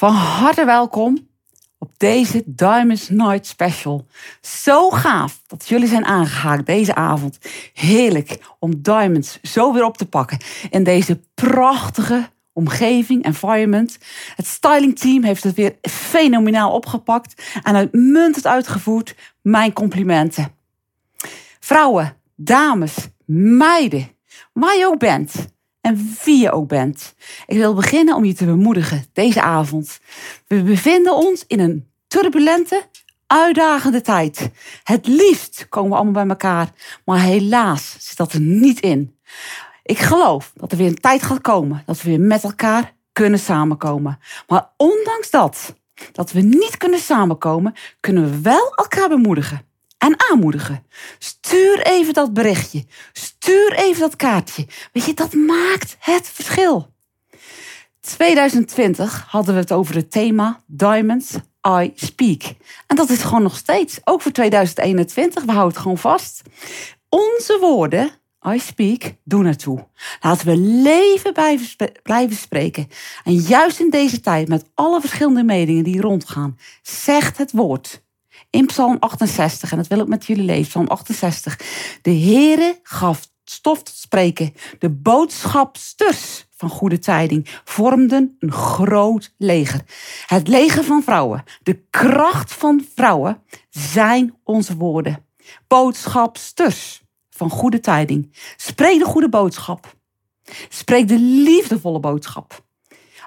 Van harte welkom op deze Diamonds Night Special. Zo gaaf dat jullie zijn aangehaakt deze avond. Heerlijk om Diamonds zo weer op te pakken in deze prachtige omgeving, environment. Het stylingteam heeft het weer fenomenaal opgepakt en uitmuntend uitgevoerd. Mijn complimenten. Vrouwen, dames, meiden, waar je ook bent en wie je ook bent. Ik wil beginnen om je te bemoedigen deze avond. We bevinden ons in een turbulente, uitdagende tijd. Het liefst komen we allemaal bij elkaar, maar helaas zit dat er niet in. Ik geloof dat er weer een tijd gaat komen dat we weer met elkaar kunnen samenkomen. Maar ondanks dat, dat we niet kunnen samenkomen, kunnen we wel elkaar bemoedigen en aanmoedigen. Stuur even dat berichtje. Stuur even dat kaartje. Weet je, dat maakt het verschil. 2020 hadden we het over het thema Diamonds I Speak. En dat is gewoon nog steeds, ook voor 2021. We houden het gewoon vast. Onze woorden, I speak, doen ertoe. Laten we leven blijven spreken. En juist in deze tijd, met alle verschillende meningen die rondgaan, zegt het woord in Psalm 68, en dat wil ik met jullie lezen, Psalm 68. De Heere gaf stof tot spreken. De boodschapsters van goede tijding vormden een groot leger. Het leger van vrouwen, de kracht van vrouwen, zijn onze woorden. Boodschapsters van goede tijding. Spreek de goede boodschap. Spreek de liefdevolle boodschap.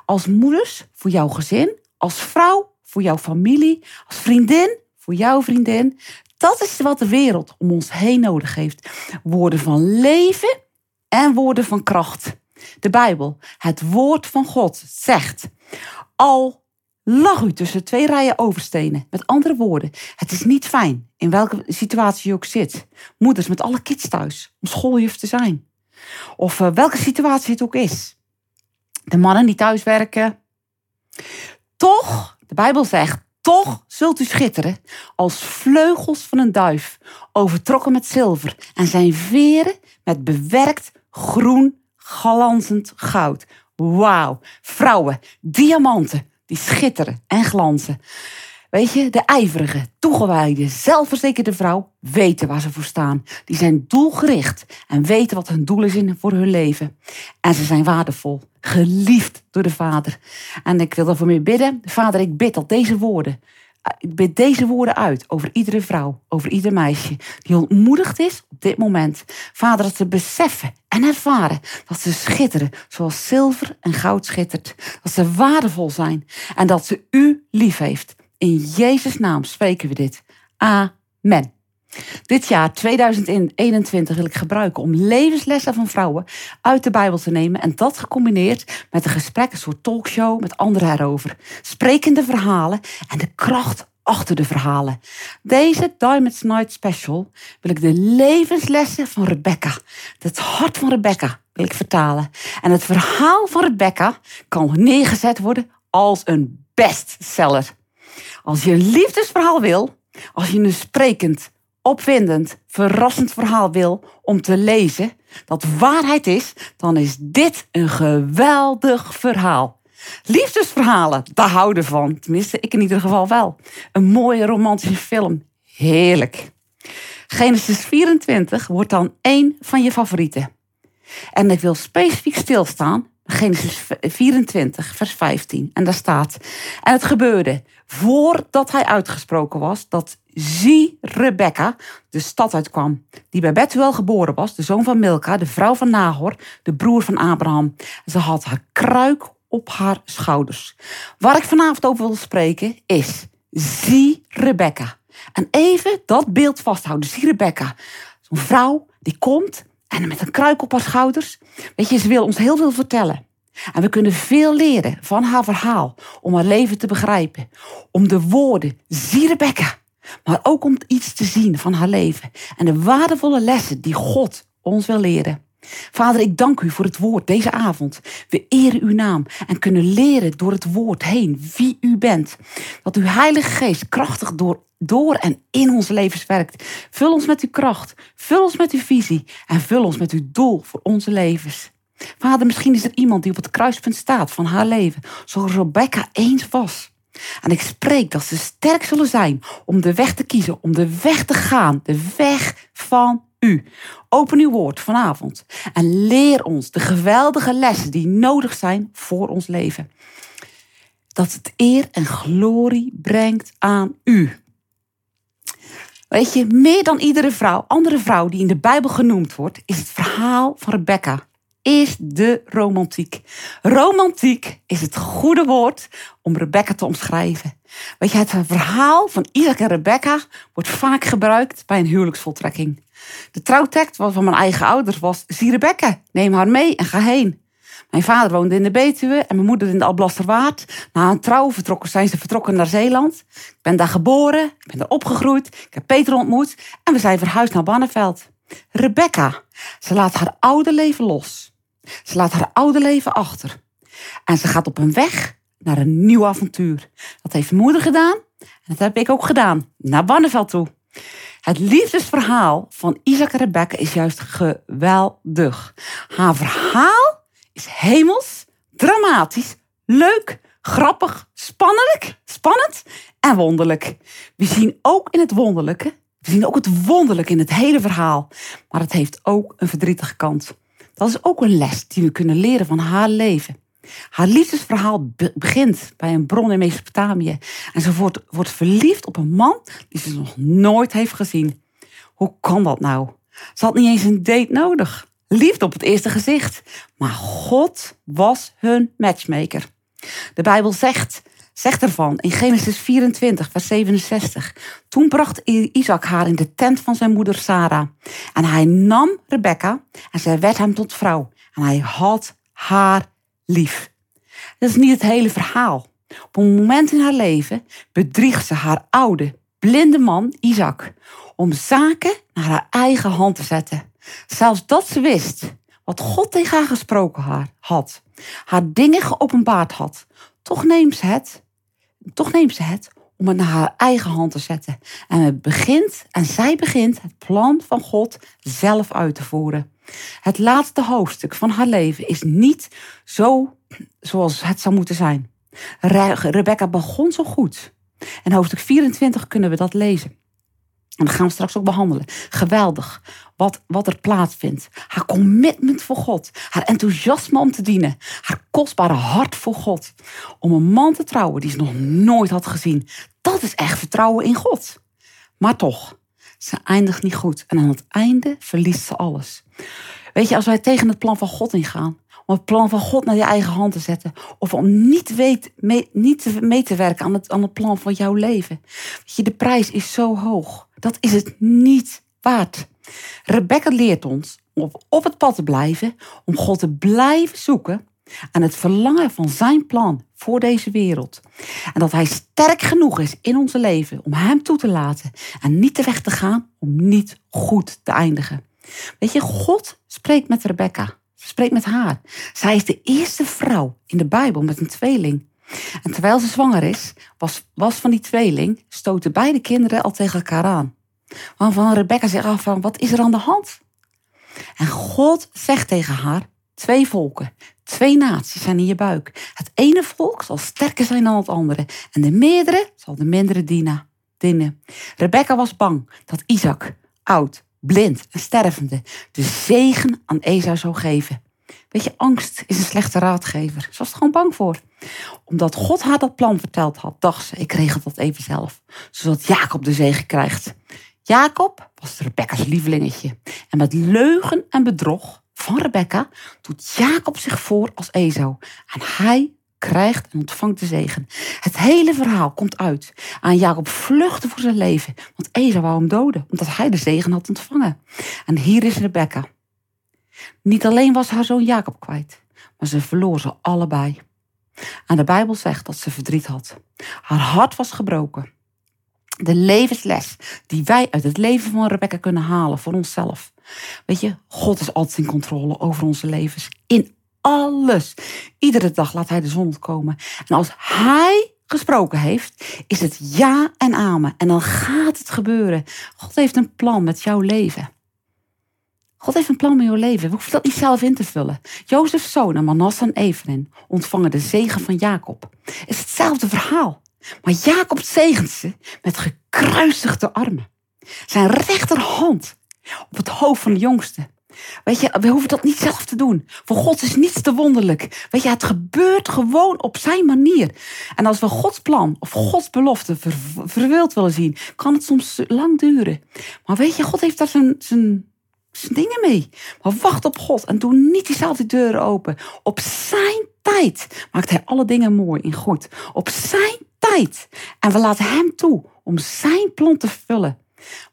Als moeders voor jouw gezin, als vrouw voor jouw familie, als vriendin voor jouw vriendin. Dat is wat de wereld om ons heen nodig heeft. Woorden van leven en woorden van kracht. De Bijbel, het woord van God, zegt: Al lag u tussen twee rijen overstenen. Met andere woorden, het is niet fijn in welke situatie je ook zit. Moeders met alle kids thuis, om schooljuf te zijn. Of uh, welke situatie het ook is. De mannen die thuis werken. Toch, de Bijbel zegt, toch zult u schitteren als vleugels van een duif, overtrokken met zilver en zijn veren met bewerkt groen glanzend goud. Wauw, vrouwen, diamanten, die schitteren en glanzen. Weet je, de ijverige, toegewijde, zelfverzekerde vrouw weten waar ze voor staan. Die zijn doelgericht en weten wat hun doel is in voor hun leven. En ze zijn waardevol, geliefd door de Vader. En ik wil ervoor mee bidden. Vader, ik bid dat deze woorden, ik bid deze woorden uit over iedere vrouw, over ieder meisje die ontmoedigd is op dit moment. Vader, dat ze beseffen en ervaren dat ze schitteren zoals zilver en goud schittert. Dat ze waardevol zijn en dat ze u lief heeft. In Jezus' naam spreken we dit. Amen. Dit jaar 2021 wil ik gebruiken om levenslessen van vrouwen uit de Bijbel te nemen en dat gecombineerd met een gesprek, een soort talkshow met anderen erover. Sprekende verhalen en de kracht achter de verhalen. Deze Diamonds Night Special wil ik de levenslessen van Rebecca, het hart van Rebecca, wil ik vertalen. En het verhaal van Rebecca kan neergezet worden als een bestseller. Als je een liefdesverhaal wil, als je een sprekend, opwindend, verrassend verhaal wil om te lezen, dat waarheid is, dan is dit een geweldig verhaal. Liefdesverhalen, daar houden van. Tenminste, ik in ieder geval wel. Een mooie romantische film. Heerlijk. Genesis 24 wordt dan één van je favorieten. En ik wil specifiek stilstaan Genesis 24, vers 15. En daar staat: En het gebeurde voordat hij uitgesproken was dat zie Rebecca de stad uitkwam, die bij Bethuel geboren was, de zoon van Milka, de vrouw van Nahor, de broer van Abraham. Ze had haar kruik op haar schouders. Waar ik vanavond over wil spreken is: zie Rebecca. En even dat beeld vasthouden. Zie Rebecca. Zo'n vrouw die komt en met een kruik op haar schouders. Weet je, ze wil ons heel veel vertellen. En we kunnen veel leren van haar verhaal om haar leven te begrijpen. Om de woorden, zie Rebecca. Maar ook om iets te zien van haar leven. En de waardevolle lessen die God ons wil leren. Vader, ik dank u voor het woord deze avond. We eren uw naam en kunnen leren door het woord heen wie u bent. Dat uw Heilige Geest krachtig door, door en in onze levens werkt. Vul ons met uw kracht, vul ons met uw visie en vul ons met uw doel voor onze levens. Vader, misschien is er iemand die op het kruispunt staat van haar leven, zoals Rebecca eens was. En ik spreek dat ze sterk zullen zijn om de weg te kiezen, om de weg te gaan, de weg van u. Open uw woord vanavond en leer ons de geweldige lessen die nodig zijn voor ons leven. Dat het eer en glorie brengt aan u. Weet je, meer dan iedere vrouw, andere vrouw die in de Bijbel genoemd wordt, is het verhaal van Rebecca. Is de romantiek. Romantiek is het goede woord om Rebecca te omschrijven. Weet je, het verhaal van Isaac en Rebecca wordt vaak gebruikt bij een huwelijksvoltrekking. De trouwtekst van mijn eigen ouders was: Zie Rebecca, neem haar mee en ga heen. Mijn vader woonde in de Betuwe en mijn moeder in de Alblasterwaard. Na een trouw vertrokken, zijn ze vertrokken naar Zeeland. Ik ben daar geboren, ik ben daar opgegroeid, ik heb Peter ontmoet en we zijn verhuisd naar Banneveld. Rebecca, ze laat haar oude leven los. Ze laat haar oude leven achter. En ze gaat op een weg naar een nieuw avontuur. Dat heeft moeder gedaan en dat heb ik ook gedaan, naar Banneveld toe. Het liefdesverhaal van Isaac en Rebecca is juist geweldig. Haar verhaal is hemels, dramatisch, leuk, grappig, spannend, spannend en wonderlijk. We zien ook in het wonderlijke, we zien ook het wonderlijke in het hele verhaal. Maar het heeft ook een verdrietige kant. Dat is ook een les die we kunnen leren van haar leven. Haar liefdesverhaal begint bij een bron in Mesopotamië. En ze wordt, wordt verliefd op een man die ze nog nooit heeft gezien. Hoe kan dat nou? Ze had niet eens een date nodig. Liefde op het eerste gezicht. Maar God was hun matchmaker. De Bijbel zegt, zegt ervan in Genesis 24, vers 67. Toen bracht Isaac haar in de tent van zijn moeder Sarah. En hij nam Rebecca en zij werd hem tot vrouw. En hij had haar lief. Dat is niet het hele verhaal. Op een moment in haar leven bedriegt ze haar oude, blinde man Isaac om zaken naar haar eigen hand te zetten. Zelfs dat ze wist wat God tegen haar gesproken had, haar dingen geopenbaard had, toch neemt ze het, toch neemt ze het om het naar haar eigen hand te zetten. En het begint, en zij begint het plan van God zelf uit te voeren. Het laatste hoofdstuk van haar leven is niet zo zoals het zou moeten zijn. Rebecca begon zo goed. En hoofdstuk 24 kunnen we dat lezen. En dat gaan we straks ook behandelen. Geweldig wat, wat er plaatsvindt. Haar commitment voor God. Haar enthousiasme om te dienen. Haar kostbare hart voor God. Om een man te trouwen die ze nog nooit had gezien. Dat is echt vertrouwen in God. Maar toch, ze eindigt niet goed. En aan het einde verliest ze alles. Weet je, als wij tegen het plan van God ingaan, om het plan van God naar je eigen hand te zetten, of om niet, weet, mee, niet mee te werken aan het, aan het plan van jouw leven. Weet je, de prijs is zo hoog. Dat is het niet waard. Rebecca leert ons om op het pad te blijven, om God te blijven zoeken aan het verlangen van zijn plan voor deze wereld. En dat hij sterk genoeg is in onze leven om hem toe te laten en niet de weg te gaan om niet goed te eindigen. Weet je, God spreekt met Rebecca, spreekt met haar. Zij is de eerste vrouw in de Bijbel met een tweeling. En terwijl ze zwanger is, was, was van die tweeling, stoten beide kinderen al tegen elkaar aan. Waarvan Rebecca zich af wat is er aan de hand? En God zegt tegen haar, twee volken, twee naties zijn in je buik. Het ene volk zal sterker zijn dan het andere. En de meerdere zal de mindere dienen. dienen. Rebecca was bang dat Isaac, oud, blind en stervende, de zegen aan Esau zou geven. Weet je, angst is een slechte raadgever. Ze was er gewoon bang voor. Omdat God haar dat plan verteld had, dacht ze, ik regel dat even zelf. Zodat Jacob de zegen krijgt. Jacob was Rebecca's lievelingetje. En met leugen en bedrog van Rebecca doet Jacob zich voor als Esau. En hij krijgt en ontvangt de zegen. Het hele verhaal komt uit. Aan Jacob vluchtte voor zijn leven, want Esau wou hem doden, omdat hij de zegen had ontvangen. En hier is Rebecca. Niet alleen was haar zoon Jacob kwijt, maar ze verloor ze allebei. En de Bijbel zegt dat ze verdriet had. Haar hart was gebroken. De levensles die wij uit het leven van Rebecca kunnen halen voor onszelf. Weet je, God is altijd in controle over onze levens. In alles. Iedere dag laat hij de zon komen. En als hij gesproken heeft, is het ja en amen. En dan gaat het gebeuren. God heeft een plan met jouw leven. God heeft een plan met jouw leven. We hoeven dat niet zelf in te vullen. Jozef's zonen, Manasse en Ephraim, ontvangen de zegen van Jacob. Het is hetzelfde verhaal. Maar Jacob zegent ze met gekruisigde armen. Zijn rechterhand op het hoofd van de jongste. Weet je, we hoeven dat niet zelf te doen. Voor God is niets te wonderlijk. Weet je, het gebeurt gewoon op zijn manier. En als we Gods plan of Gods belofte ver, verwild willen zien, kan het soms lang duren. Maar weet je, God heeft daar zijn, zijn, dingen mee. Maar wacht op God en doe niet diezelfde deuren open. Op zijn tijd maakt hij alle dingen mooi en goed. Op zijn tijd. En we laten hem toe om zijn plan te vullen.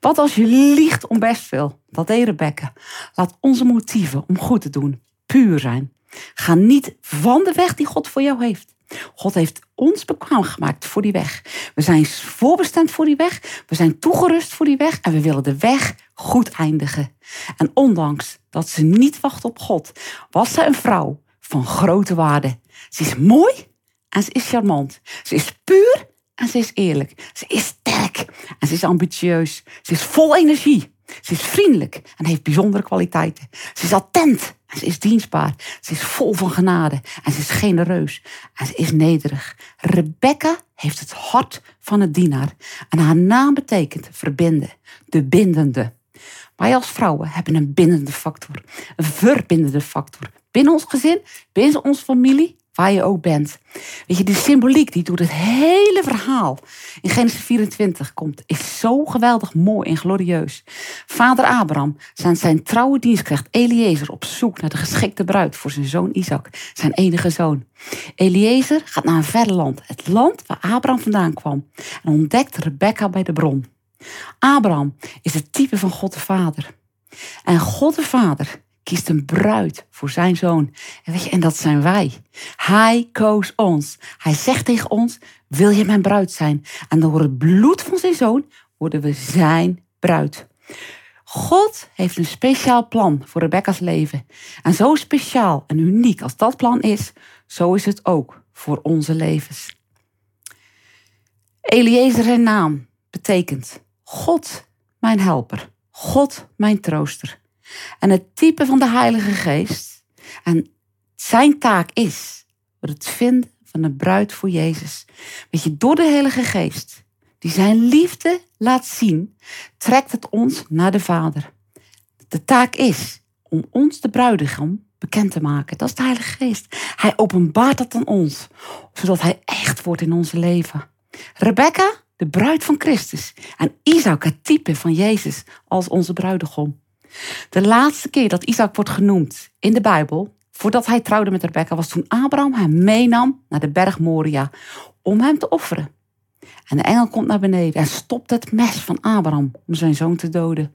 Wat als je liegt om best veel? Dat deed Rebecca. Laat onze motieven om goed te doen puur zijn. Ga niet van de weg die God voor jou heeft. God heeft ons bekwaam gemaakt voor die weg. We zijn voorbestemd voor die weg. We zijn toegerust voor die weg. En we willen de weg goed eindigen. En ondanks dat ze niet wacht op God, was ze een vrouw van grote waarde. Ze is mooi en ze is charmant. Ze is puur en ze is eerlijk. Ze is sterk en ze is ambitieus. Ze is vol energie. Ze is vriendelijk en heeft bijzondere kwaliteiten. Ze is attent en ze is dienstbaar. Ze is vol van genade en ze is genereus en ze is nederig. Rebecca heeft het hart van een dienaar en haar naam betekent verbinden, de bindende. Wij als vrouwen hebben een bindende factor, een verbindende factor. Binnen ons gezin, binnen onze familie waar je ook bent. Weet je, die symboliek die door het hele verhaal in Genesis 24 komt, is zo geweldig mooi en glorieus. Vader Abraham zijn zijn trouwe dienstknecht Eliezer op zoek naar de geschikte bruid voor zijn zoon Isaac, zijn enige zoon. Eliezer gaat naar een ver land, het land waar Abraham vandaan kwam, en ontdekt Rebecca bij de bron. Abraham is het type van God de Vader. En God de Vader kiest een bruid voor zijn zoon. En, weet je, en dat zijn wij. Hij koos ons. Hij zegt tegen ons: Wil je mijn bruid zijn? En door het bloed van zijn zoon worden we zijn bruid. God heeft een speciaal plan voor Rebecca's leven. En zo speciaal en uniek als dat plan is, zo is het ook voor onze levens. Eliezer zijn naam betekent God mijn helper, God mijn trooster. En het type van de Heilige Geest. En zijn taak is het vinden van een bruid voor Jezus. Weet je, door de Heilige Geest, die zijn liefde laat zien, trekt het ons naar de Vader. De taak is om ons de bruidegom bekend te maken. Dat is de Heilige Geest. Hij openbaart dat aan ons, zodat hij echt wordt in ons leven. Rebecca, de bruid van Christus. En Isaac, het type van Jezus als onze bruidegom. De laatste keer dat Isaac wordt genoemd in de Bijbel, voordat hij trouwde met Rebecca, was toen Abraham hem meenam naar de berg Moria om hem te offeren. En de engel komt naar beneden en stopt het mes van Abraham om zijn zoon te doden.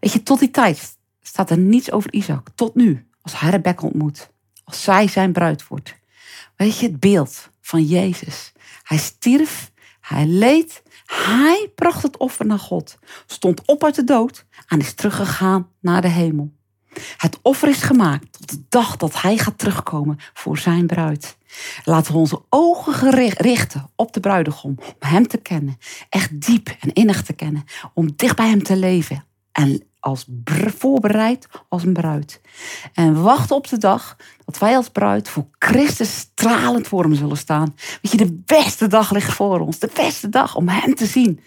Weet je, tot die tijd staat er niets over Isaac. Tot nu, als hij Rebecca ontmoet. Als zij zijn bruid wordt. Weet je, het beeld van Jezus. Hij stierf, hij leed hij bracht het offer naar God, stond op uit de dood en is teruggegaan naar de hemel. Het offer is gemaakt tot de dag dat hij gaat terugkomen voor zijn bruid. Laten we onze ogen richten op de bruidegom, om hem te kennen, echt diep en innig te kennen, om dicht bij hem te leven en als voorbereid als een bruid. En wachten op de dag dat wij als bruid voor Christus stralend voor hem zullen staan. Weet je, de beste dag ligt voor ons. De beste dag om hem te zien.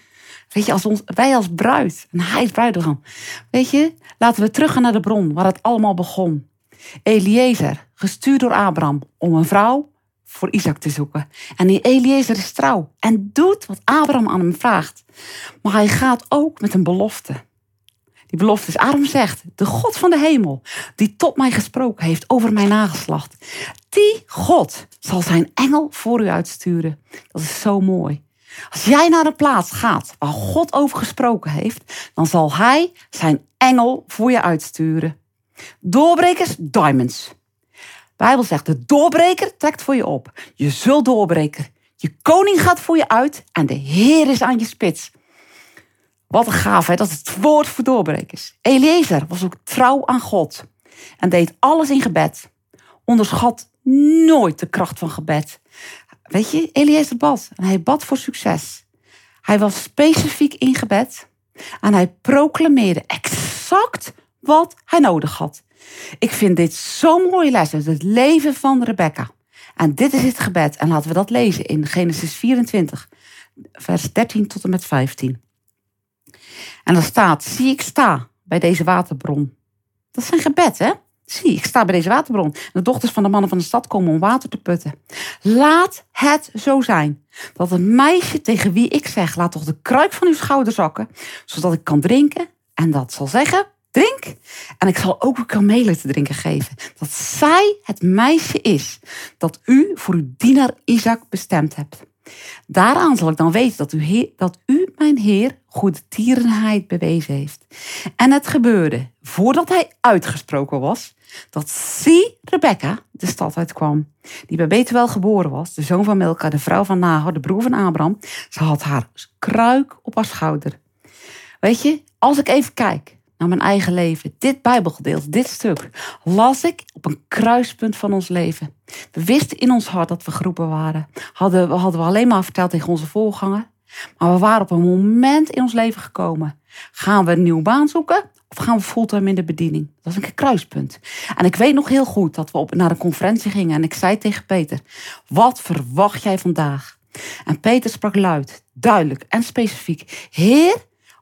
Weet je, als ons, wij als bruid en hij is bruidegom. Weet je, laten we teruggaan naar de bron waar het allemaal begon. Eliezer, gestuurd door Abraham om een vrouw voor Isaac te zoeken. En die Eliezer is trouw en doet wat Abraham aan hem vraagt. Maar hij gaat ook met een belofte. Die belofte is, Adam zegt, de God van de hemel, die tot mij gesproken heeft over mijn nageslacht, die God zal zijn engel voor u uitsturen. Dat is zo mooi. Als jij naar een plaats gaat waar God over gesproken heeft, dan zal hij zijn engel voor je uitsturen. Doorbrekers, diamonds. De Bijbel zegt, de doorbreker trekt voor je op. Je zult doorbreken. Je koning gaat voor je uit en de Heer is aan je spits. Wat een gaaf, hè? dat het woord voor doorbrekers. Eliezer was ook trouw aan God en deed alles in gebed. Onderschat nooit de kracht van gebed. Weet je, Eliezer bad en hij bad voor succes. Hij was specifiek in gebed en hij proclameerde exact wat hij nodig had. Ik vind dit zo'n mooie les uit het leven van Rebecca. En dit is het gebed. En laten we dat lezen in Genesis 24, vers 13 tot en met 15. En dan staat, zie ik sta bij deze waterbron. Dat is zijn gebed, hè? Zie, ik sta bij deze waterbron. De dochters van de mannen van de stad komen om water te putten. Laat het zo zijn dat een meisje tegen wie ik zeg, laat toch de kruik van uw schouder zakken, zodat ik kan drinken. En dat zal zeggen, drink. En ik zal ook uw kamelen te drinken geven. Dat zij het meisje is dat u voor uw dienaar Isaac bestemd hebt. Daaraan zal ik dan weten dat u, dat u mijn Heer, goede tierenheid bewezen heeft. En het gebeurde, voordat hij uitgesproken was, dat zie Rebecca de stad uitkwam, die bij Betuel geboren was, de zoon van Milka, de vrouw van Nahor, de broer van Abraham. Ze had haar kruik op haar schouder. Weet je, als ik even kijk naar mijn eigen leven, dit Bijbelgedeelte, dit stuk, las ik op een kruispunt van ons leven. We wisten in ons hart dat we geroepen waren. Hadden, hadden we alleen maar verteld tegen onze voorganger. Maar we waren op een moment in ons leven gekomen. Gaan we een nieuwe baan zoeken of gaan we fulltime in de bediening? Dat was een kruispunt. En ik weet nog heel goed dat we op, naar een conferentie gingen en ik zei tegen Peter: Wat verwacht jij vandaag? En Peter sprak luid, duidelijk en specifiek: Heer,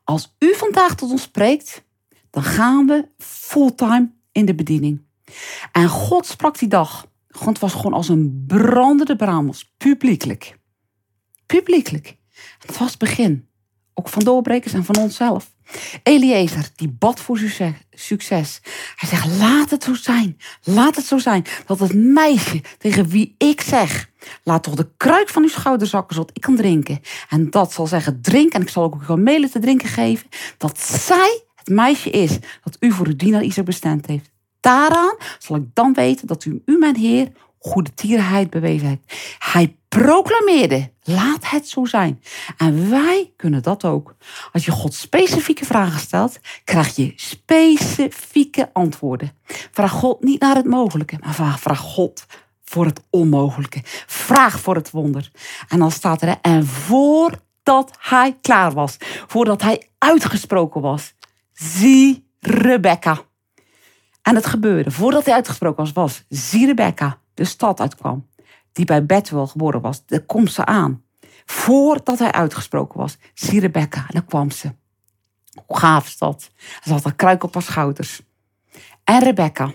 als u vandaag tot ons spreekt, dan gaan we fulltime in de bediening. En God sprak die dag. God was gewoon als een brandende bramels, publiekelijk. Publiekelijk. Het was het begin. Ook van doorbrekers en van onszelf. Eliezer, die bad voor succes. Hij zegt, laat het zo zijn. Laat het zo zijn dat het meisje tegen wie ik zeg... laat toch de kruik van uw schouder zakken zodat ik kan drinken. En dat zal zeggen, drink. En ik zal ook uw melen te drinken geven. Dat zij het meisje is dat u voor uw dienaar Isaac bestemd heeft. Daaraan zal ik dan weten dat u, u mijn Heer, goede tierenheid bewezen hebt. Hij proclameerde, laat het zo zijn. En wij kunnen dat ook. Als je God specifieke vragen stelt, krijg je specifieke antwoorden. Vraag God niet naar het mogelijke, maar vraag God voor het onmogelijke. Vraag voor het wonder. En dan staat er, en voordat hij klaar was, voordat hij uitgesproken was, zie Rebecca. En het gebeurde, voordat hij uitgesproken was, was, zie Rebecca de stad uitkwam, die bij Bethuel geboren was, daar komt ze aan. Voordat hij uitgesproken was, zie Rebecca, dan kwam ze. Hoe gaaf is dat? Ze had een kruik op haar schouders. En Rebecca,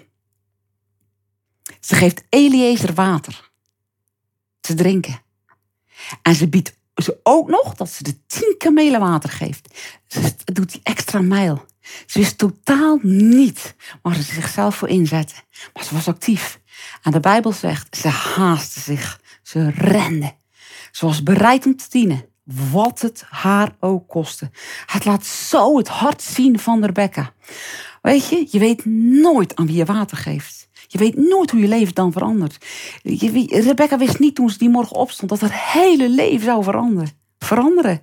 ze geeft Eliezer water te drinken. En ze biedt ze ook nog dat ze de tien kamelen water geeft. Ze doet die extra mijl. Ze wist totaal niet waar ze zichzelf voor inzette. Maar ze was actief. En de Bijbel zegt, ze haastte zich. Ze rende. Ze was bereid om te dienen. Wat het haar ook kostte. Het laat zo het hart zien van Rebecca. Weet je, je weet nooit aan wie je water geeft. Je weet nooit hoe je leven dan verandert. Rebecca wist niet toen ze die morgen opstond dat haar hele leven zou veranderen. veranderen.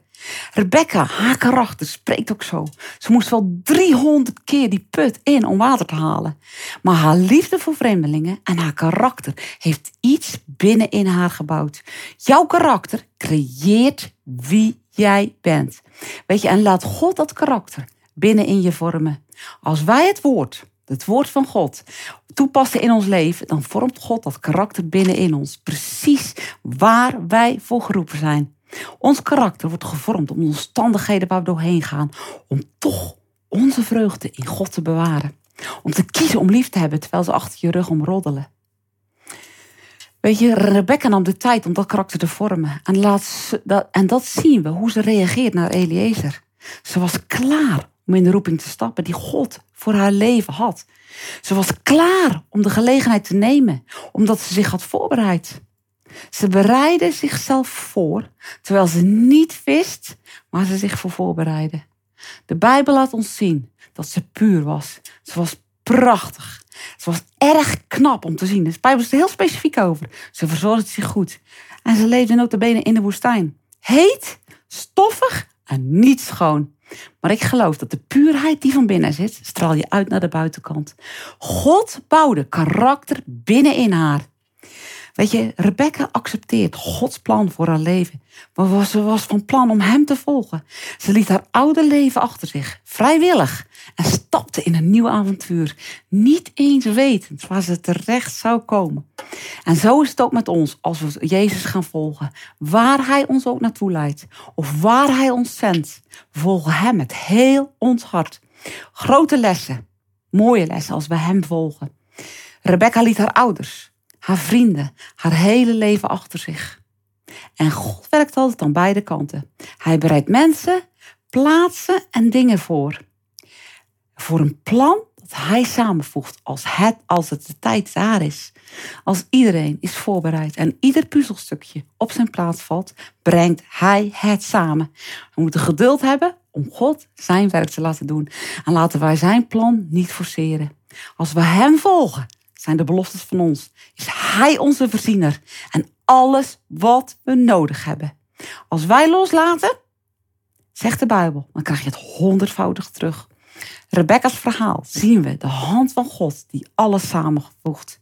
Rebecca, haar karakter spreekt ook zo. Ze moest wel 300 keer die put in om water te halen. Maar haar liefde voor vreemdelingen en haar karakter heeft iets binnenin haar gebouwd. Jouw karakter creëert wie jij bent. Weet je, en laat God dat karakter binnenin je vormen. Als wij het woord, het woord van God, toepassen in ons leven, dan vormt God dat karakter binnenin ons. Precies waar wij voor geroepen zijn. Ons karakter wordt gevormd om de omstandigheden waar we doorheen gaan, om toch onze vreugde in God te bewaren. Om te kiezen om lief te hebben terwijl ze achter je rug omroddelen. Weet je, Rebecca nam de tijd om dat karakter te vormen. En, laat dat, en dat zien we, hoe ze reageert naar Eliezer. Ze was klaar om in de roeping te stappen die God voor haar leven had. Ze was klaar om de gelegenheid te nemen, omdat ze zich had voorbereid. Ze bereidde zichzelf voor, terwijl ze niet wist waar ze zich voor voorbereidde. De Bijbel laat ons zien dat ze puur was. Ze was prachtig. Ze was erg knap om te zien. De Bijbel is er heel specifiek over. Ze verzorgde zich goed. En ze leefde notabene in de woestijn. Heet, stoffig en niet schoon. Maar ik geloof dat de puurheid die van binnen zit, straal je uit naar de buitenkant. God bouwde karakter binnenin haar. Weet je, Rebecca accepteert Gods plan voor haar leven. Maar ze was van plan om hem te volgen. Ze liet haar oude leven achter zich, vrijwillig, en stapte in een nieuw avontuur. Niet eens wetend waar ze terecht zou komen. En zo is het ook met ons als we Jezus gaan volgen. Waar hij ons ook naartoe leidt, of waar hij ons zendt, we volgen hem met heel ons hart. Grote lessen, mooie lessen als we hem volgen. Rebecca liet haar ouders, haar vrienden, haar hele leven achter zich. En God werkt altijd aan beide kanten. Hij bereidt mensen, plaatsen en dingen voor. Voor een plan dat hij samenvoegt als het, als het de tijd daar is. Als iedereen is voorbereid en ieder puzzelstukje op zijn plaats valt, brengt hij het samen. We moeten geduld hebben om God zijn werk te laten doen. En laten wij zijn plan niet forceren. Als we hem volgen, zijn de beloftes van ons. Is Hij onze voorziener en alles wat we nodig hebben. Als wij loslaten, zegt de Bijbel, dan krijg je het honderdvoudig terug. Rebecca's verhaal zien we de hand van God die alles samengevoegd.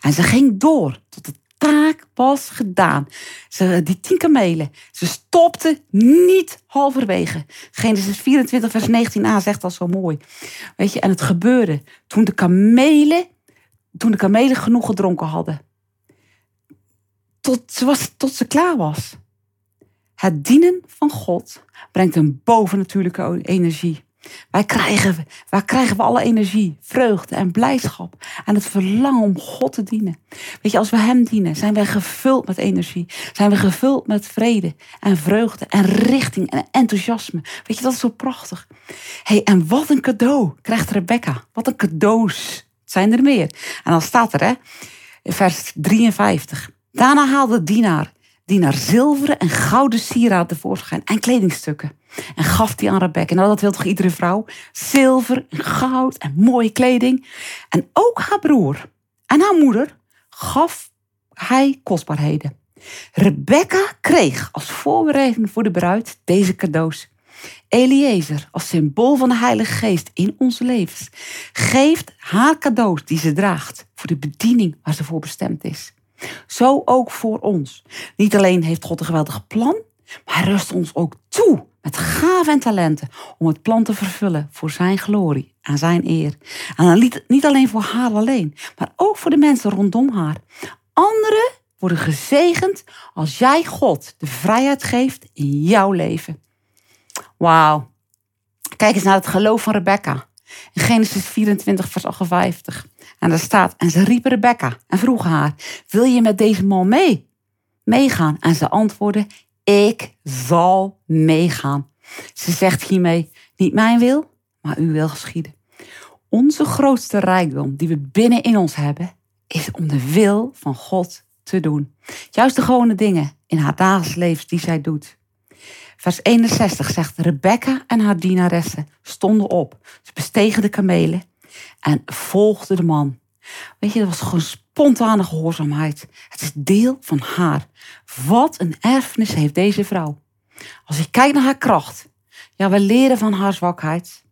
En ze ging door tot de taak was gedaan. Ze, die tien kamelen, ze stopte niet halverwege. Genesis 24 vers 19a zegt dat zo mooi. Weet je, en het gebeurde toen de kamelen toen de kamelen genoeg gedronken hadden. Tot ze, was, tot ze klaar was. Het dienen van God brengt een bovennatuurlijke energie. Wij krijgen, waar krijgen we alle energie, vreugde en blijdschap en het verlangen om God te dienen. Weet je, als we Hem dienen, zijn wij gevuld met energie. Zijn we gevuld met vrede en vreugde en richting en enthousiasme. Weet je, dat is zo prachtig. hey, en wat een cadeau krijgt Rebecca. Wat een cadeaus zijn er meer. En dan staat er, hè, vers 53. Daarna haalde dienaar, dienaar zilveren en gouden sieraden tevoorschijn en kledingstukken. En gaf die aan Rebecca. Nou, dat wil toch iedere vrouw? Zilver en goud en mooie kleding. En ook haar broer en haar moeder gaf hij kostbaarheden. Rebecca kreeg als voorbereiding voor de bruid deze cadeaus. Eliezer, als symbool van de Heilige Geest in onze levens, geeft haar cadeaus die ze draagt voor de bediening waar ze voor bestemd is. Zo ook voor ons. Niet alleen heeft God een geweldig plan, maar rust ons ook toe met gaven en talenten om het plan te vervullen voor zijn glorie en zijn eer. En niet alleen voor haar alleen, maar ook voor de mensen rondom haar. Anderen worden gezegend als jij God de vrijheid geeft in jouw leven. Wauw. Kijk eens naar het geloof van Rebecca. In Genesis 24, vers 58. En daar staat, en ze riepen Rebecca en vroegen haar, wil je met deze man mee? Meegaan. En ze antwoordde, ik zal meegaan. Ze zegt hiermee, niet mijn wil, maar uw wil geschieden. Onze grootste rijkdom die we binnenin ons hebben, is om de wil van God te doen. Juist de gewone dingen in haar dagelijks leven die zij doet. Vers 61 zegt, Rebecca en haar dienaressen stonden op. Ze bestegen de kamelen en volgden de man. Weet je, dat was gewoon spontane gehoorzaamheid. Het is deel van haar. Wat een erfenis heeft deze vrouw. Als je kijkt naar haar kracht. Ja, we leren van haar zwakheid.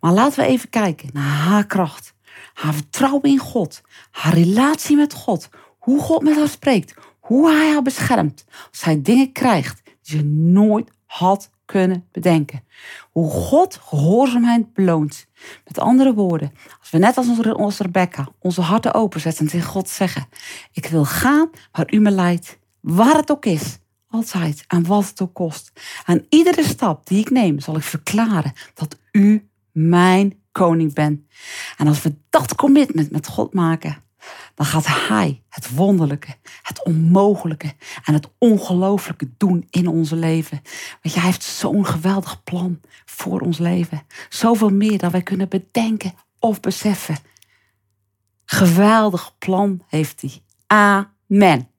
Maar laten we even kijken naar haar kracht. Haar vertrouwen in God. Haar relatie met God. Hoe God met haar spreekt. Hoe hij haar beschermt. Als zij dingen krijgt die nooit had kunnen bedenken. Hoe God gehoorzaamheid beloont. Met andere woorden, als we net als onze, onze Rebecca onze harten openzetten en tegen God zeggen: Ik wil gaan waar u me leidt, waar het ook is, altijd en wat het ook kost. Aan iedere stap die ik neem, zal ik verklaren dat u mijn koning bent. En als we dat commitment met God maken, dan gaat Hij het wonderlijke, het onmogelijke en het ongelooflijke doen in onze leven. Want Hij heeft zo'n geweldig plan voor ons leven. Zoveel meer dan wij kunnen bedenken of beseffen. Geweldig plan heeft Hij. Amen.